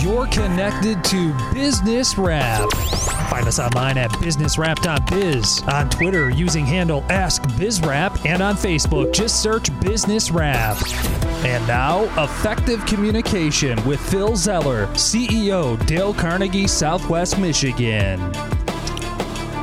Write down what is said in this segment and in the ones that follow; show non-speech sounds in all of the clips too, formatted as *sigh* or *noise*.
You're connected to Business Wrap. Find us online at businesswrap.biz, on Twitter using handle AskBizWrap, and on Facebook just search Business Wrap. And now, effective communication with Phil Zeller, CEO, Dale Carnegie, Southwest Michigan.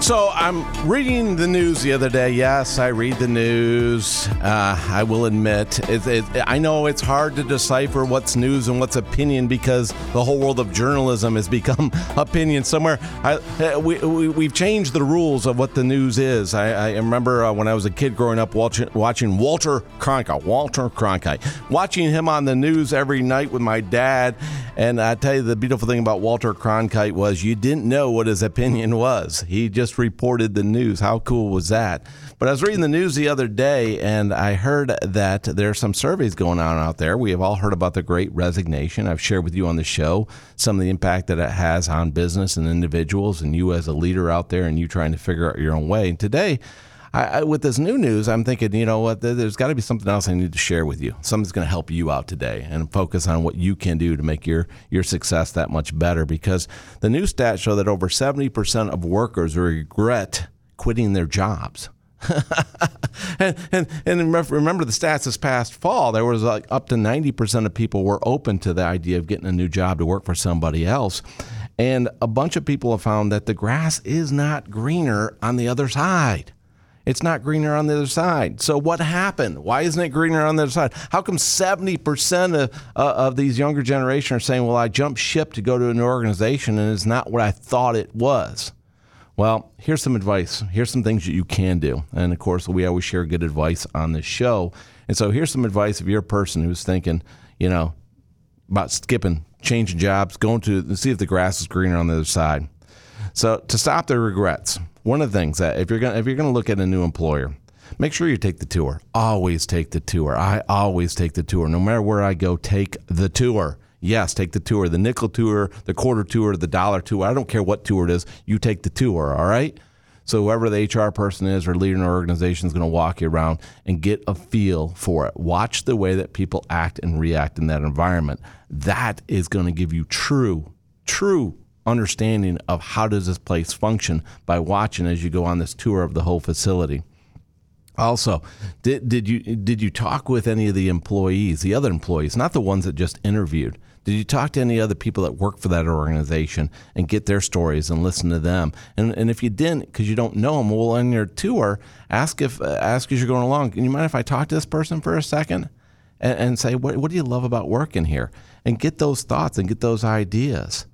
So I'm reading the news the other day. Yes, I read the news. Uh, I will admit, it, it, I know it's hard to decipher what's news and what's opinion because the whole world of journalism has *laughs* become opinion somewhere. I, uh, we, we, have changed the rules of what the news is. I, I remember uh, when I was a kid growing up watching, watching Walter Cronkite, Walter Cronkite, watching him on the news every night with my dad. And I tell you, the beautiful thing about Walter Cronkite was you didn't know what his opinion was. He just reported the news. How cool was that? But I was reading the news the other day and I heard that there are some surveys going on out there. We have all heard about the great resignation. I've shared with you on the show some of the impact that it has on business and individuals and you as a leader out there and you trying to figure out your own way. And today, I, I, with this new news, I'm thinking, you know what? There's got to be something else I need to share with you. Something's going to help you out today, and focus on what you can do to make your your success that much better. Because the new stats show that over 70% of workers regret quitting their jobs. *laughs* and, and and remember the stats this past fall there was like up to 90% of people were open to the idea of getting a new job to work for somebody else and a bunch of people have found that the grass is not greener on the other side it's not greener on the other side. So what happened? Why isn't it greener on the other side? How come 70% of, uh, of these younger generation are saying, well, I jumped ship to go to an organization and it's not what I thought it was? Well, here's some advice. Here's some things that you can do. And of course, we always share good advice on this show. And so here's some advice if you're a person who's thinking, you know, about skipping, changing jobs, going to see if the grass is greener on the other side. So to stop the regrets, one of the things that if you're gonna if you're gonna look at a new employer, make sure you take the tour. Always take the tour. I always take the tour. No matter where I go, take the tour. Yes, take the tour. The nickel tour, the quarter tour, the dollar tour. I don't care what tour it is. You take the tour. All right. So whoever the HR person is or leader in an organization is going to walk you around and get a feel for it. Watch the way that people act and react in that environment. That is going to give you true, true understanding of how does this place function by watching as you go on this tour of the whole facility. Also, did, did you did you talk with any of the employees, the other employees, not the ones that just interviewed? Did you talk to any other people that work for that organization and get their stories and listen to them? And, and if you didn't, because you don't know them, well, on your tour, ask if uh, ask as you're going along. Can you mind if I talk to this person for a second, and, and say what what do you love about working here, and get those thoughts and get those ideas.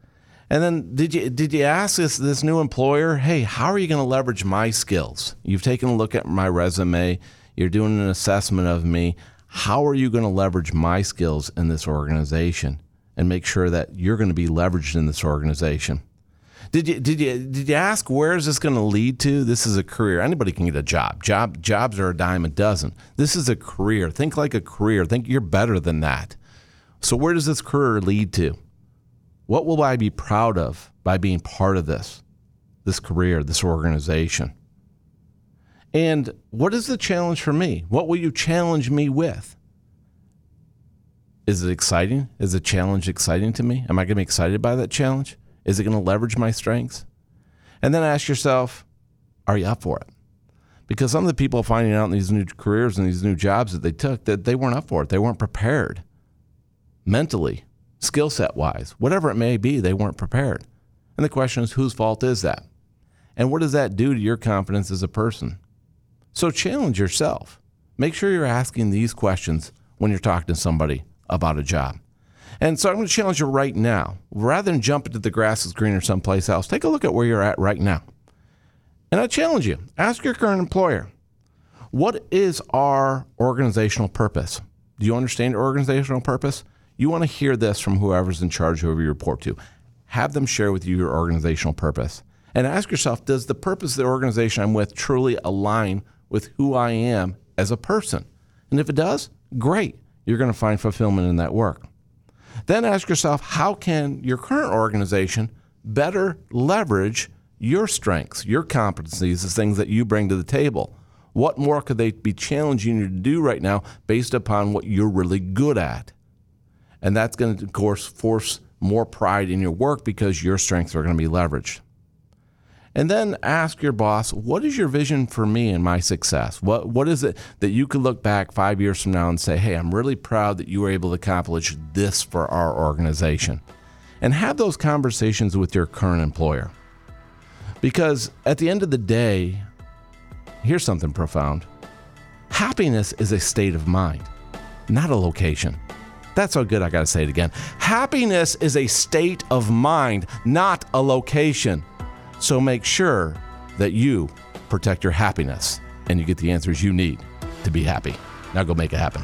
And then did you did you ask this this new employer, hey, how are you going to leverage my skills? You've taken a look at my resume, you're doing an assessment of me. How are you going to leverage my skills in this organization and make sure that you're going to be leveraged in this organization? Did you did you did you ask where is this going to lead to? This is a career. Anybody can get a job. Job jobs are a dime a dozen. This is a career. Think like a career. Think you're better than that. So where does this career lead to? What will I be proud of by being part of this, this career, this organization? And what is the challenge for me? What will you challenge me with? Is it exciting? Is the challenge exciting to me? Am I going to be excited by that challenge? Is it going to leverage my strengths? And then ask yourself, are you up for it? Because some of the people finding out in these new careers and these new jobs that they took that they weren't up for it. They weren't prepared mentally, skill set wise, whatever it may be, they weren't prepared. And the question is, whose fault is that? And what does that do to your confidence as a person? So challenge yourself. Make sure you're asking these questions when you're talking to somebody about a job. And so I'm going to challenge you right now. Rather than jump into the grass is greener someplace else, take a look at where you're at right now. And I challenge you ask your current employer, What is our organizational purpose? Do you understand organizational purpose? You want to hear this from whoever's in charge, whoever you report to. Have them share with you your organizational purpose. And ask yourself Does the purpose of the organization I'm with truly align with who I am as a person? And if it does, great. You're going to find fulfillment in that work. Then ask yourself How can your current organization better leverage your strengths, your competencies, the things that you bring to the table? What more could they be challenging you to do right now based upon what you're really good at? And that's going to, of course, force more pride in your work because your strengths are going to be leveraged. And then ask your boss, what is your vision for me and my success? What, what is it that you could look back five years from now and say, hey, I'm really proud that you were able to accomplish this for our organization? And have those conversations with your current employer. Because at the end of the day, here's something profound happiness is a state of mind, not a location. That's so good, I gotta say it again. Happiness is a state of mind, not a location. So make sure that you protect your happiness and you get the answers you need to be happy. Now go make it happen.